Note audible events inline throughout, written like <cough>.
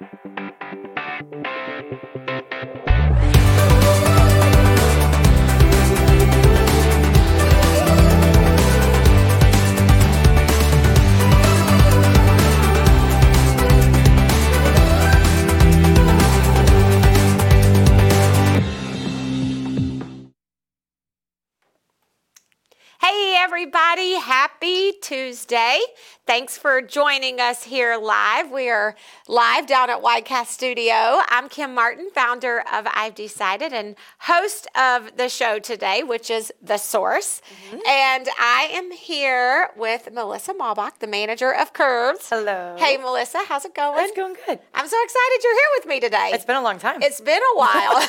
Hey, everybody. Happy Tuesday. Thanks for joining us here live. We are live down at Widecast Studio. I'm Kim Martin, founder of I've Decided and host of the show today, which is The Source. And I am here with Melissa Maubach, the manager of Curves. Hello. Hey, Melissa, how's it going? It's going good. I'm so excited you're here with me today. It's been a long time. It's been a while. <laughs>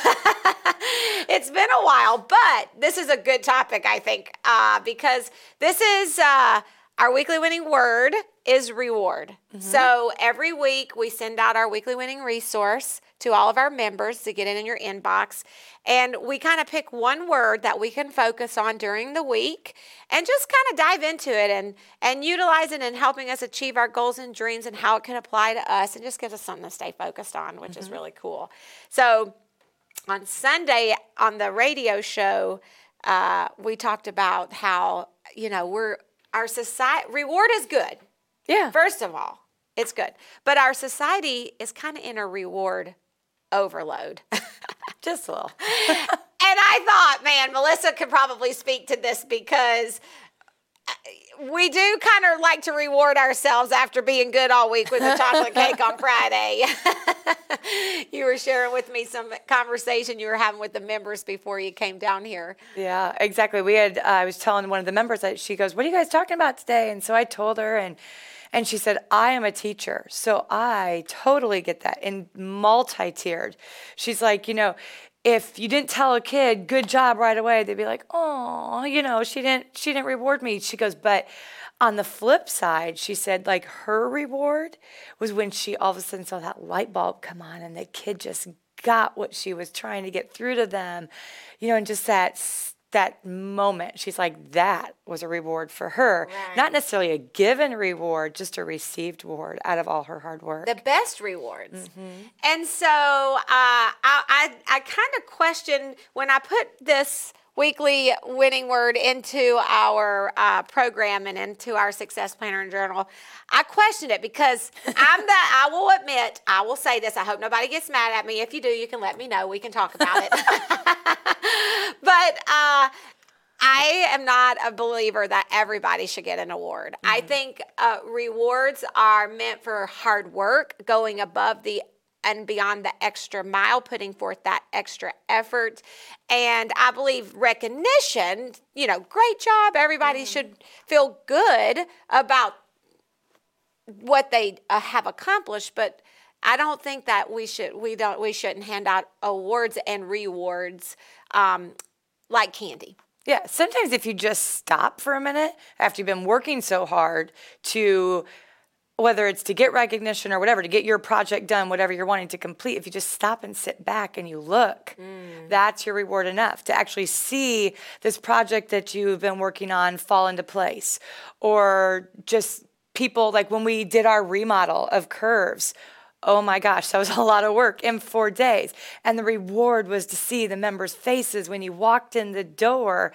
it's been a while, but this is a good topic, I think, uh, because this is uh, our weekly winning word is reward. So every week we send out our weekly winning resource to all of our members to get it in your inbox. And we kind of pick one word that we can focus on during the week and just kind of dive into it and, and utilize it in helping us achieve our goals and dreams and how it can apply to us and just gives us something to stay focused on, which is really cool. So on Sunday on the radio show, uh, we talked about how you know we're our society reward is good. yeah. First of all, it's good, but our society is kind of in a reward overload. <laughs> Just a little. <laughs> and I thought, man, Melissa could probably speak to this because we do kind of like to reward ourselves after being good all week with a chocolate cake on Friday. <laughs> you were sharing with me some conversation you were having with the members before you came down here. Yeah, exactly. We had. Uh, I was telling one of the members that she goes, "What are you guys talking about today?" And so I told her, and and she said, "I am a teacher, so I totally get that." And multi-tiered, she's like, you know. If you didn't tell a kid good job right away, they'd be like, "Oh, you know, she didn't she didn't reward me." She goes, "But on the flip side, she said like her reward was when she all of a sudden saw that light bulb come on and the kid just got what she was trying to get through to them, you know, and just that that moment. She's like that was a reward for her, Right. not necessarily a given reward, just a received reward out of all her hard work. the best rewards. And so uh, I, I, I kind of question when I put this weekly winning word into our uh, program and into our success planner and journal, I questioned it because <laughs> I'm the, I will admit, I will say this. I hope nobody gets mad at me. If you do, you can let me know. We can talk about it. <laughs> but, uh, I am not a believer that everybody should get an award. I think uh, rewards are meant for hard work, going above the and beyond the extra mile, putting forth that extra effort. And I believe recognition, you know, great job. Everybody should feel good about what they uh, have accomplished, but I don't think that we should we don't we shouldn't hand out awards and rewards um, like candy. Yeah, sometimes if you just stop for a minute after you've been working so hard to whether it's to get recognition or whatever, to get your project done, whatever you're wanting to complete, if you just stop and sit back and you look, mm. that's your reward enough to actually see this project that you've been working on fall into place. Or just people like when we did our remodel of curves. Oh my gosh, that was a lot of work in four days. And the reward was to see the members' faces when you walked in the door.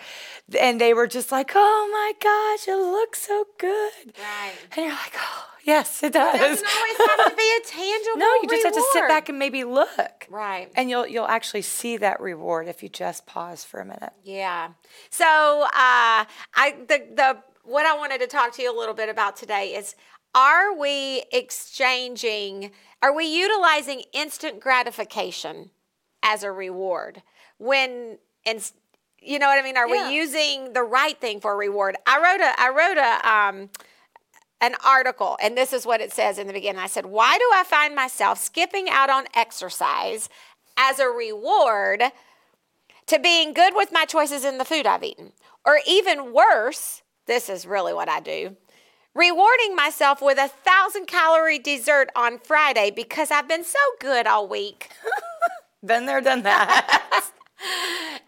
And they were just like, oh my gosh, it looks so good. Right. And you're like, oh, yes, it does. It doesn't always have to be a tangible. <laughs> no, you just have to sit back and maybe look. Right. And you'll you'll actually see that reward if you just pause for a minute. Yeah. So uh, I the the what I wanted to talk to you a little bit about today is are we exchanging are we utilizing instant gratification as a reward when and you know what I mean are Yeah. we using the right thing for a reward I wrote a I wrote a um an article, and this is what it says in the beginning. I said, Why do I find myself skipping out on exercise as a reward to being good with my choices in the food I've eaten? Or even worse, this is really what I do rewarding myself with a thousand calorie dessert on Friday because I've been so good all week. <laughs> Been there, done that. <laughs>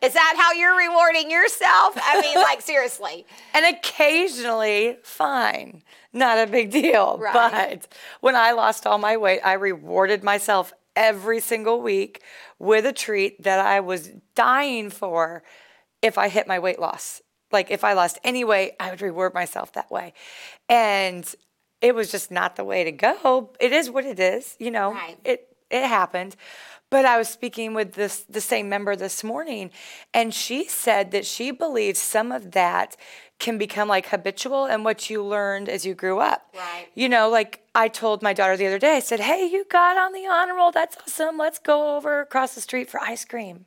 Is that how you're rewarding yourself? I mean, <laughs> like seriously. And occasionally, fine, not a big deal. Right. But when I lost all my weight, I rewarded myself every single week with a treat that I was dying for if I hit my weight loss. Like if I lost any weight, I would reward myself that way. And it was just not the way to go. It is what it is, you know. Right. It it happened. But I was speaking with this the same member this morning and she said that she believes some of that can become like habitual and what you learned as you grew up. Right. You know, like I told my daughter the other day, I said, Hey, you got on the honor roll. That's awesome. Let's go over across the street for ice cream.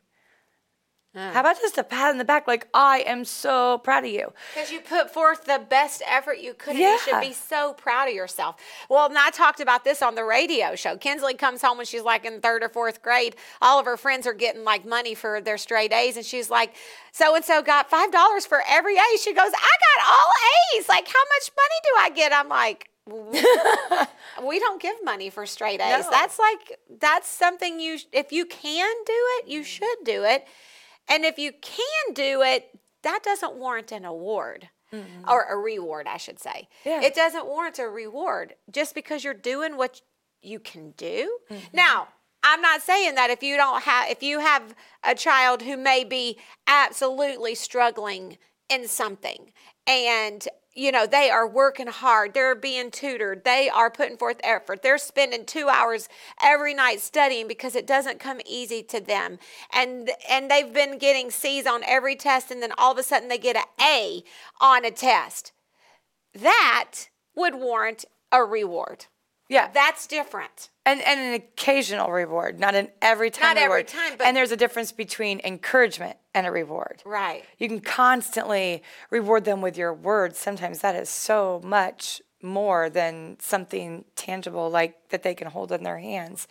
How about just a pat on the back? Like, I am so proud of you. Because you put forth the best effort you could, and you should be so proud of yourself. Well, and I talked about this on the radio show. Kinsley comes home when she's like in third or fourth grade. All of her friends are getting like money for their straight A's, and she's like, "So and so got five dollars for every A." She goes, "I got all A's. Like, how much money do I get?" I'm like. <laughs> we don't give money for straight A's. No. That's like that's something you if you can do it, you should do it. And if you can do it, that doesn't warrant an award or a reward, I should say. Yeah. It doesn't warrant a reward just because you're doing what you can do. Mm-hmm. Now, I'm not saying that if you don't have if you have a child who may be absolutely struggling in something and you know they are working hard they're being tutored they are putting forth effort they're spending 2 hours every night studying because it doesn't come easy to them and and they've been getting C's on every test and then all of a sudden they get an A on a test that would warrant a reward Yeah. that's different And, and an occasional reward, not an every time Not every reward. time, but- and there's a difference between encouragement and a reward. right You can constantly reward them with your words. Sometimes that is so much more than something tangible like that they can hold in their hands.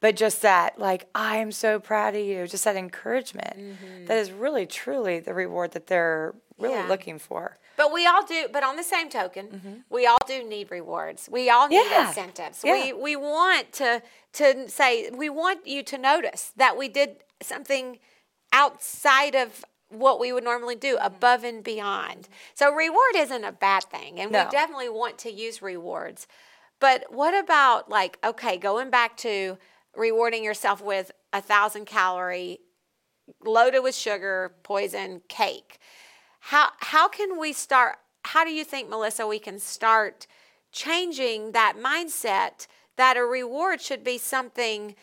But just that, like, I am so proud of you, just that encouragement, that is really, truly the reward that they're really Mm-hmm. Yeah. looking for. But we all do. But on the same token, we all do need rewards. We all need Mm-hmm. Yeah. incentives. Yeah. We we want to to say we want you to notice that we did something outside of what we would normally do, Mm-hmm. above and beyond. So reward isn't a bad thing, and No. we definitely want to use rewards. But what about like okay, going back to rewarding yourself with a thousand calorie loaded with sugar, poison cake. How how can we start how do you think Melissa we can start changing that mindset that a reward should be something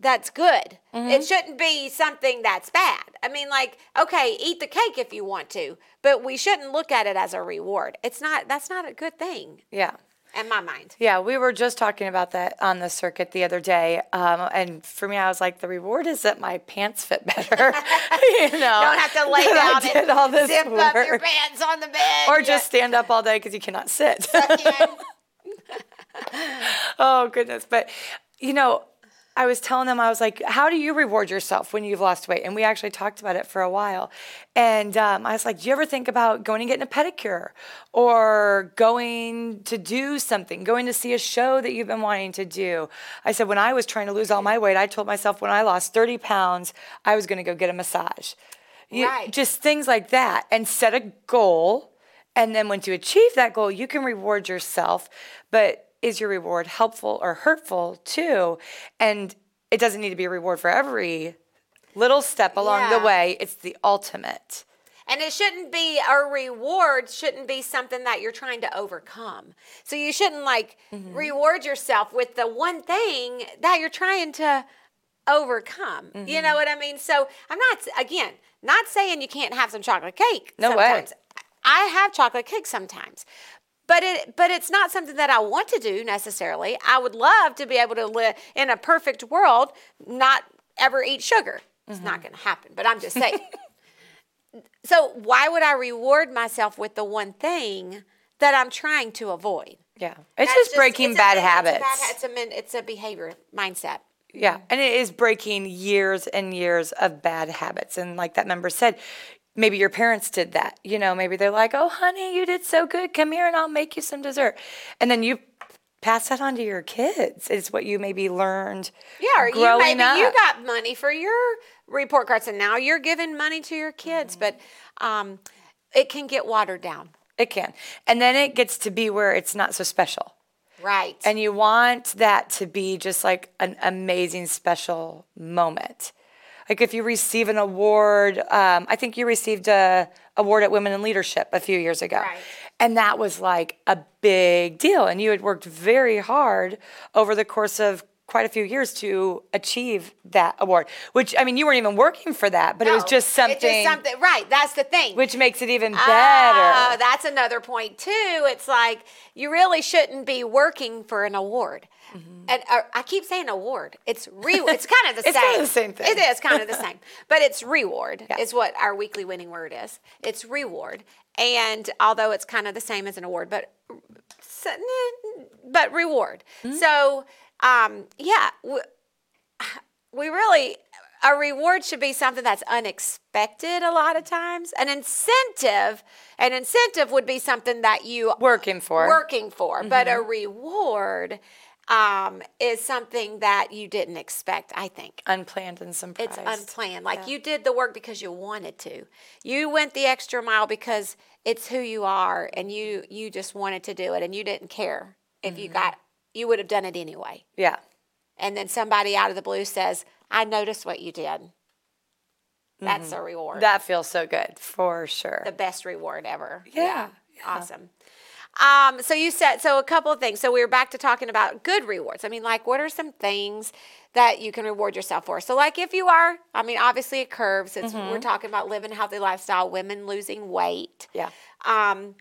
that's good. It shouldn't be something that's bad. I mean like okay, eat the cake if you want to, but we shouldn't look at it as a reward. It's not that's not a good thing Yeah. in my mind. Yeah, we were just talking about that on the circuit the other day. Um, and for me, I was like, the reward is that my pants fit better. <laughs> you <laughs> know, Don't have to lay that I down did all and this zip up your pants on the bed. Or just stand up all day because you cannot sit. <laughs> Oh, goodness. But, you know, I was telling them, I was like, how do you reward yourself when you've lost weight? And we actually talked about it for a while. And um, I was like, do you ever think about going and getting a pedicure or going to do something, going to see a show that you've been wanting to do? I said, when I was trying to lose all my weight, I told myself when I lost 30 pounds, I was going to go get a massage. You- Right. Just things like that and set a goal. And then once you achieve that goal, you can reward yourself. But is your reward helpful or hurtful too? And it doesn't need to be a reward for every little step along Yeah. the way. It's the ultimate. And it shouldn't be a reward, shouldn't be something that you're trying to overcome. So you shouldn't like Mm-hmm. reward yourself with the one thing that you're trying to overcome. You Mm-hmm. know what I mean? So I'm not, again, not saying you can't have some chocolate cake No way. I have chocolate cake sometimes. But it but it's not something that I want to do necessarily. I would love to be able to live in a perfect world, not ever eat sugar. It's Mm-hmm. not going to happen, but I'm just saying. <laughs> So why would I reward myself with the one thing that I'm trying to avoid? Yeah. It's That's just breaking it's a- bad it's a habits. bad It's a, it's a behavior mindset. Yeah, and it is breaking years and years of bad habits. And like that member said, maybe your parents did that. You know, maybe they're like, "Oh, honey, you did so good. Come here, and I'll make you some dessert." And then you pass that on to your kids. It's what you maybe learned. Yeah, or you growing maybe up. you got money for your report cards, and now you're giving money to your kids, Mm-hmm. but um, it can get watered down. It can. And then it gets to be where it's not so special. Right. And you want that to be just like an amazing, special moment. Like if you receive an award, um, I think you received a award at Women in Leadership a few years ago. Right. And that was like a big deal. And you had worked very hard over the course of quite a few years to achieve that award. Which I mean, you weren't even working for that, but it was just something, It's just something. Right. That's the thing. which makes it even better. Ah, that's another point too. It's like you really shouldn't be working for an award. And uh, I keep saying award. It's re. <laughs> It's kind of the It's same. kinda the same thing. It is kind of the same, but it's reward. Yeah. Is what our weekly winning word is. It's reward, and although it's kind of the same as an award, but but reward. Mm-hmm. So um, yeah, w- we really a reward should be something that's unexpected a lot of times an incentive an incentive would be something that you Working for. working for but Mm-hmm. a reward um, is something that you didn't expect i think Unplanned and surprised. it's unplanned like you did the work because you wanted to you went the extra mile because it's who you are and you you just wanted to do it and you didn't care if Mm-hmm. you got you would have done it anyway Yeah. and then somebody out of the blue says, I noticed what you did. That's a reward. Mm-hmm. That feels so good for sure. the best reward ever. Yeah, yeah. Awesome. Um, so you said so a couple of things. So we were back to talking about good rewards. I mean, like what are some things that you can reward yourself for? So like if you are, I mean, obviously it curves. It's Mm-hmm. we're talking about living a healthy lifestyle, women losing weight. yeah. Um,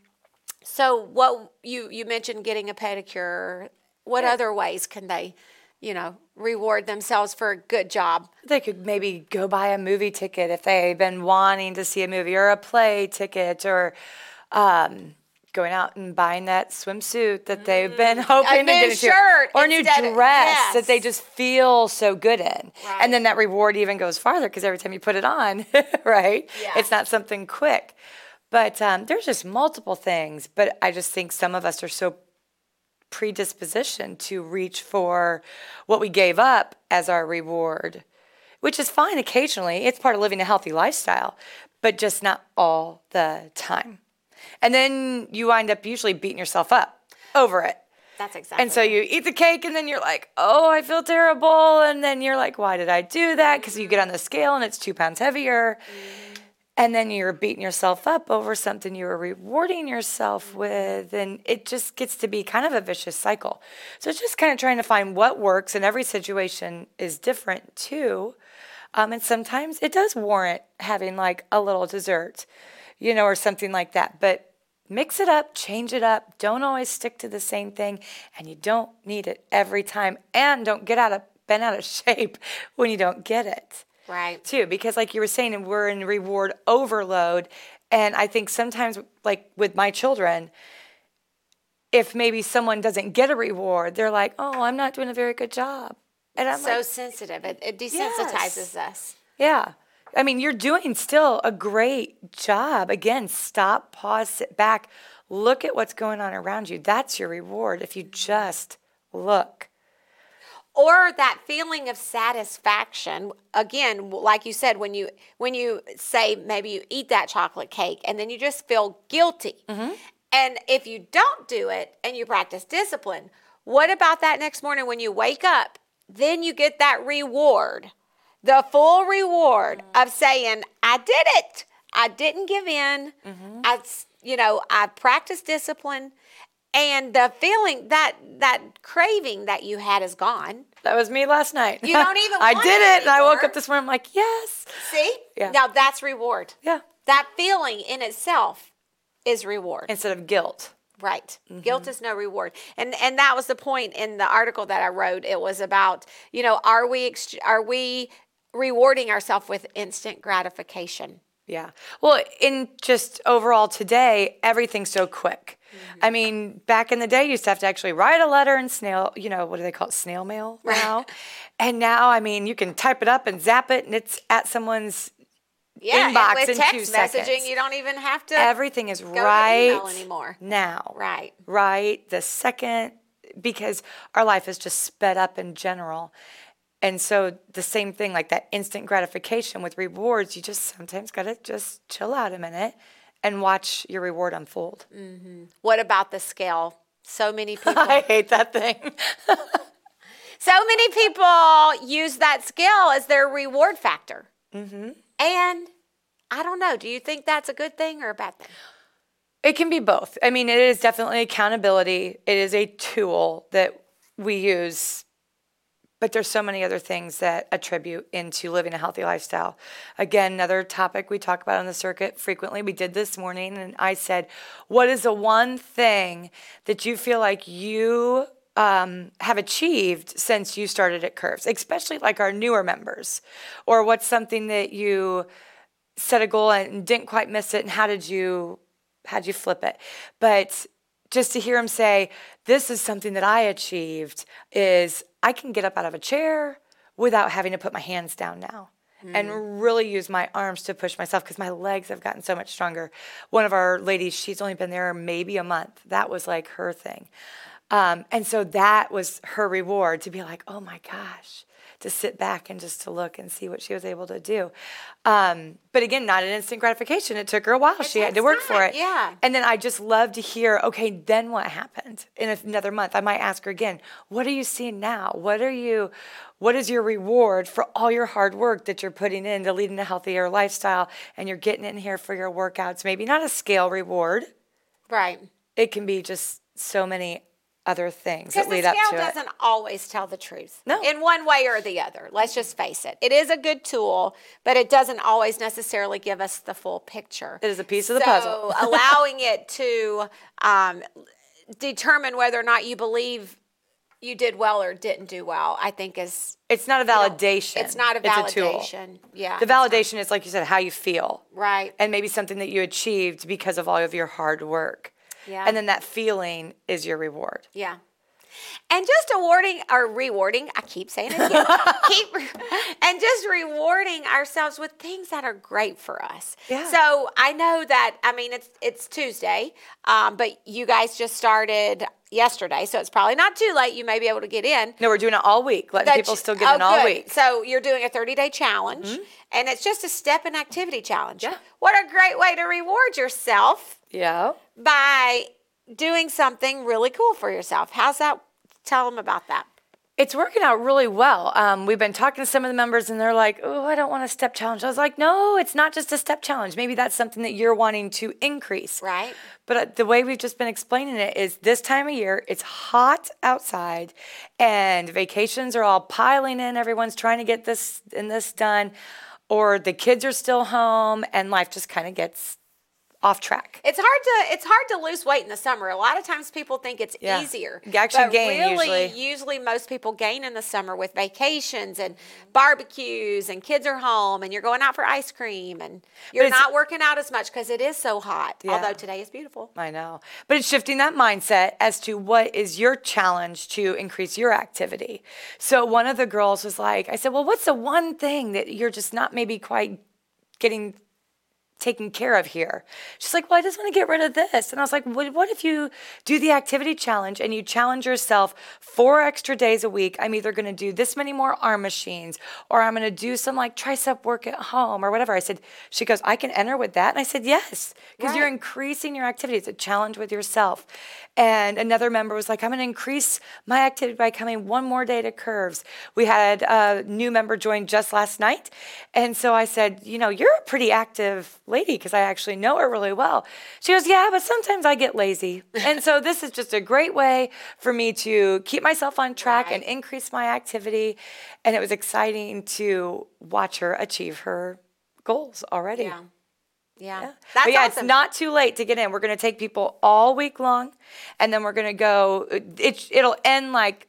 so what you you mentioned getting a pedicure. What other ways can they, you know, reward themselves for a good job? They could maybe go buy a movie ticket if they've been wanting to see a movie or a play ticket or um, going out and buying that swimsuit that they've been <laughs> hoping to new get into shirt or a new instead of- dress that they just feel so good in. And then that reward even goes farther because every time you put it on, <laughs> right? Yeah. It's not something quick. But um, there's just multiple things. But I just think some of us are so predisposition to reach for what we gave up as our reward, which is fine occasionally. It's part of living a healthy lifestyle, but just not all the time. And then you wind up usually beating yourself up over it. That's exactly. And so you eat the cake and then you're like, oh, I feel terrible. And then you're like, why did I do that? Because you get on the scale and it's two pounds heavier. And then you're beating yourself up over something you were rewarding yourself with. And it just gets to be kind of a vicious cycle. So it's just kind of trying to find what works. And every situation is different too. Um, and sometimes it does warrant having like a little dessert, you know, or something like that. But mix it up, change it up. Don't always stick to the same thing. And you don't need it every time. And don't get out of bent out of <laughs> shape when you don't get it right. too because like you were saying we're in reward overload and i think sometimes like with my children if maybe someone doesn't get a reward they're like oh i'm not doing a very good job and i'm So like sensitive. It, it desensitizes us. yeah i mean you're doing still a great job. Again stop pause sit back. Look at what's going on around you. That's your reward if you just look. Or that feeling of satisfaction. Again like you said when you when you say maybe you eat that chocolate cake and then you just feel guilty. Mm-hmm. And if you don't do it and you practice discipline what about that next morning when you wake up? Then you get that reward the full reward of saying i did it i didn't give in mm-hmm. I, you know i practiced discipline and the feeling that that craving that you had is gone that was me last night You don't <laughs> even i did it and i woke up this morning i'm like yes See? Yeah. Now that's reward. yeah That feeling in itself is reward. instead of guilt right. Mm-hmm. Guilt is no reward. And and that was the point in the article that I wrote. It was about, you know, are we are we rewarding ourselves with instant gratification? Yeah. Well, in just overall today, everything's so quick. Mm-hmm. I mean, back in the day, you used to have to actually write a letter and snail, you know, what do they call it? Snail mail now. and now, I mean, you can type it up and zap it and it's at someone's, Yeah, Inbox and with in text messaging, seconds. you don't even have to everything is right anymore. now. Right. Right. The second because our life is just sped up in general. And so the same thing, like that instant gratification with rewards, you just sometimes got to just chill out a minute and watch your reward unfold. What about the scale? So many <laughs> people. I hate that thing. <laughs> So many people use that scale as their reward factor. Mm-hmm. And I don't know. Do you think that's a good thing or a bad thing? It can be both. I mean, it is definitely accountability. It is a tool that we use, but there's so many other things that attribute into living a healthy lifestyle. Again, another topic we talk about on the circuit frequently. We did this morning, and I said, What is the one thing that you feel like you um, have achieved since you started at Curves, especially like our newer members? Or what's something that you set a goal and didn't quite miss it, and how did you how'd you flip it? But just to hear him say, This is something that I achieved, is I can get up out of a chair without having to put my hands down now. And really use my arms to push myself because my legs have gotten so much stronger. One of our ladies, she's only been there maybe a month. That was like her thing. Um, and so that was her reward to be like, oh my gosh, to sit back and just to look and see what she was able to do. Um, but again, not an instant gratification. It took her a while. she had to work for it. yeah. And then I just love to hear, okay, then what happened in another month? I might ask her again, what are you seeing now? What are you, what is your reward for all your hard work that you're putting into leading a healthier lifestyle and you're getting in here for your workouts? Maybe not a scale reward. Right. It can be just so many other things that lead up to it. Because the scale doesn't always tell the truth. No. In one way or the other. Let's just face it. It is a good tool, but it doesn't always necessarily give us the full picture. It is a piece of the puzzle. so <laughs> <laughs> allowing it to um, determine whether or not you believe you did well or didn't do well, I think is It's not a you know, validation. it's not a It's a tool. validation. yeah. The validation is, like you said, how you feel. Right. And maybe something that you achieved because of all of your hard work. Yeah. And then that feeling is your reward. Yeah. And just awarding or rewarding, I keep saying it again, <laughs> keep, and just rewarding ourselves with things that are great for us. Yeah. So I know that, I mean, it's it's Tuesday, um, but you guys just started yesterday, so it's probably not too late. You may be able to get in. No, we're doing it all week, letting That people still get in oh, all good. week. Mm-hmm. So you're doing a 30 day challenge, and it's just a step and activity challenge. Yeah. What a great way to reward yourself Yeah. By doing something really cool for yourself. How's that? Tell them about that. It's working out really well. Um, we've been talking to some of the members, and they're like, "Oh, I don't want a step challenge." I was like, "No, it's not just a step challenge. Maybe that's something that you're wanting to increase." Right. But uh, the way we've just been explaining it is this time of year, it's hot outside, and vacations are all piling in. Everyone's trying to get this and this done, or the kids are still home, and life just kind of gets off track. It's hard to it's hard to lose weight in the summer. A lot of times people think it's Yeah. easier. You actually but gain really, usually. usually most people gain in the summer with vacations and barbecues and kids are home and you're going out for ice cream and you're not working out as much because it is so hot. Yeah. Although today is beautiful. I know. But it's shifting that mindset as to what is your challenge to increase your activity. So one of the girls was like, I said, Well, what's the one thing that you're just not maybe quite getting taken care of here? She's like, Well, I just want to get rid of this. And I was like, What, what if you do the activity challenge and you challenge yourself four extra days a week? I'm either going to do this many more arm machines or I'm going to do some like tricep work at home or whatever. I said, She goes, I can enter with that. And I said, Yes, because you're increasing your activity. It's a challenge with yourself. And another member was like, I'm going to increase my activity by coming one more day to Curves. We had a new member join just last night. And so I said, You know, you're a pretty active lady because I actually know her really well. She goes, Yeah, but sometimes I get lazy. <laughs> and so this is just a great way for me to keep myself on track and increase my activity. And it was exciting to watch her achieve her goals already. Yeah. Yeah. Yeah. That's but yeah, awesome. it's not too late to get in. We're going to take people all week long, and then we're going to go. Uh, it, it'll end like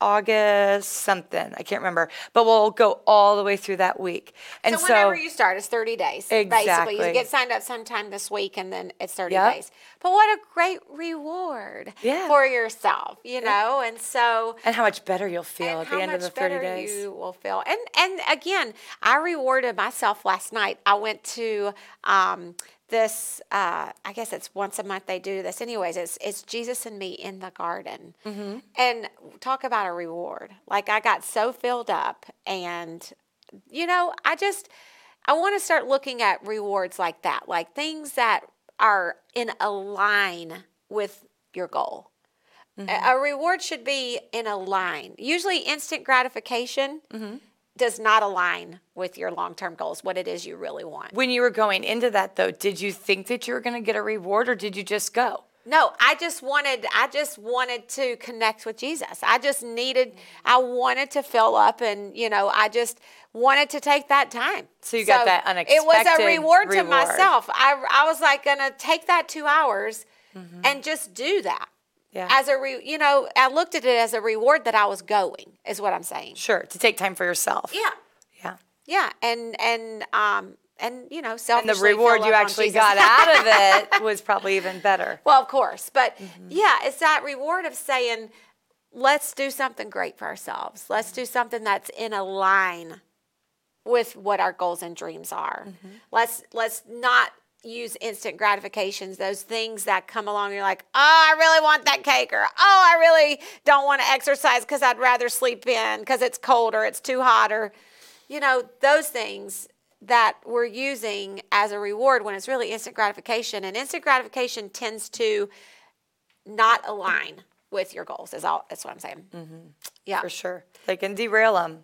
August something. I can't remember, but we'll go all the way through that week. And so so, whenever you start, it's 30 days. Basically, Exactly. you get signed up sometime this week and then it's 30 Yep. days. But what a great reward Yeah. for yourself, you know? And so and how much better you'll feel at the end of the 30 better days. you will feel. And and again, I rewarded myself last night. I went to um, this uh, i guess it's once a month they do this. Anyways it's, it's jesus and me in the garden. Mm-hmm. And talk about a reward. Like i got so filled up and you know i just i want to start looking at rewards like that like things that are in a line with your goal. Mm-hmm. A a reward should be in a line usually instant gratification mm-hmm. Does not align with your long-term goals what it is you really want When you were going into that, though, did you think that you were going to get a reward or did you just go? No, I just wanted I just wanted to connect with Jesus. I just needed I wanted to fill up and you know, I just wanted to take that time. So you got that unexpected It was a unexpected reward, to myself. I I was like going to take that 2 hours mm-hmm. and just do that. Yeah. As a re, you know, I looked at it as a reward that I was going is what I'm saying. Sure, to take time for yourself. Yeah. Yeah. Yeah, and and um and you know, self- And the reward you actually got out of <laughs> it was probably even better. Well, of course, but Mm-hmm. yeah, it's that reward of saying, let's do something great for ourselves. Let's do something that's in a line with what our goals and dreams are. Mm-hmm. Let's let's not use instant gratifications, those things that come along. You're like, oh, I really want that cake, or oh, I really don't want to exercise because I'd rather sleep in because it's cold or it's too hot, or you know, those things that we're using as a reward when it's really instant gratification. And instant gratification tends to not align with your goals. Is all. That's what I'm saying. Mm-hmm. Yeah. For sure. They can derail them.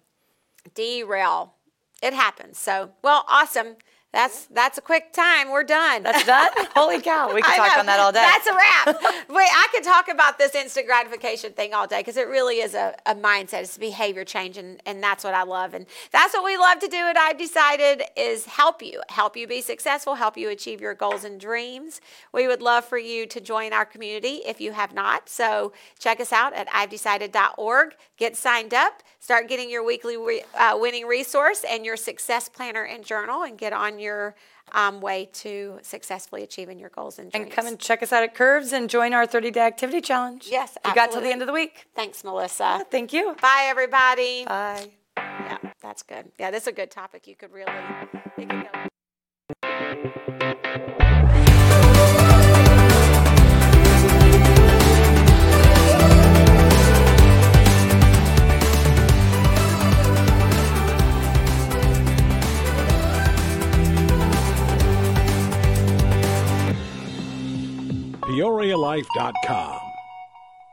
Derail. It happens. So, well, awesome. That's that's a quick time. We're done. That's done? <laughs> Holy cow. We could talk know. on that all day. That's a wrap. <laughs> Wait, I could talk about this instant gratification thing all day because it really is a, a mindset. It's a behavior change, and, and that's what I love. And that's what we love to do at I've Decided is help you, help you be successful, help you achieve your goals and dreams. We would love for you to join our community if you have not. So check us out at I'vedecided.org. Get signed up. Start getting your weekly re- uh, winning resource and your success planner and journal, and get on your um, way to successfully achieving your goals and dreams. and come and check us out at Curves and join our 30 day activity challenge. Yes, You got till the end of the week. Thanks, Melissa. Thank you. Bye, everybody. Bye. Yeah, that's good. Yeah, this is a good topic. You could really, you could PeoriaLife.com.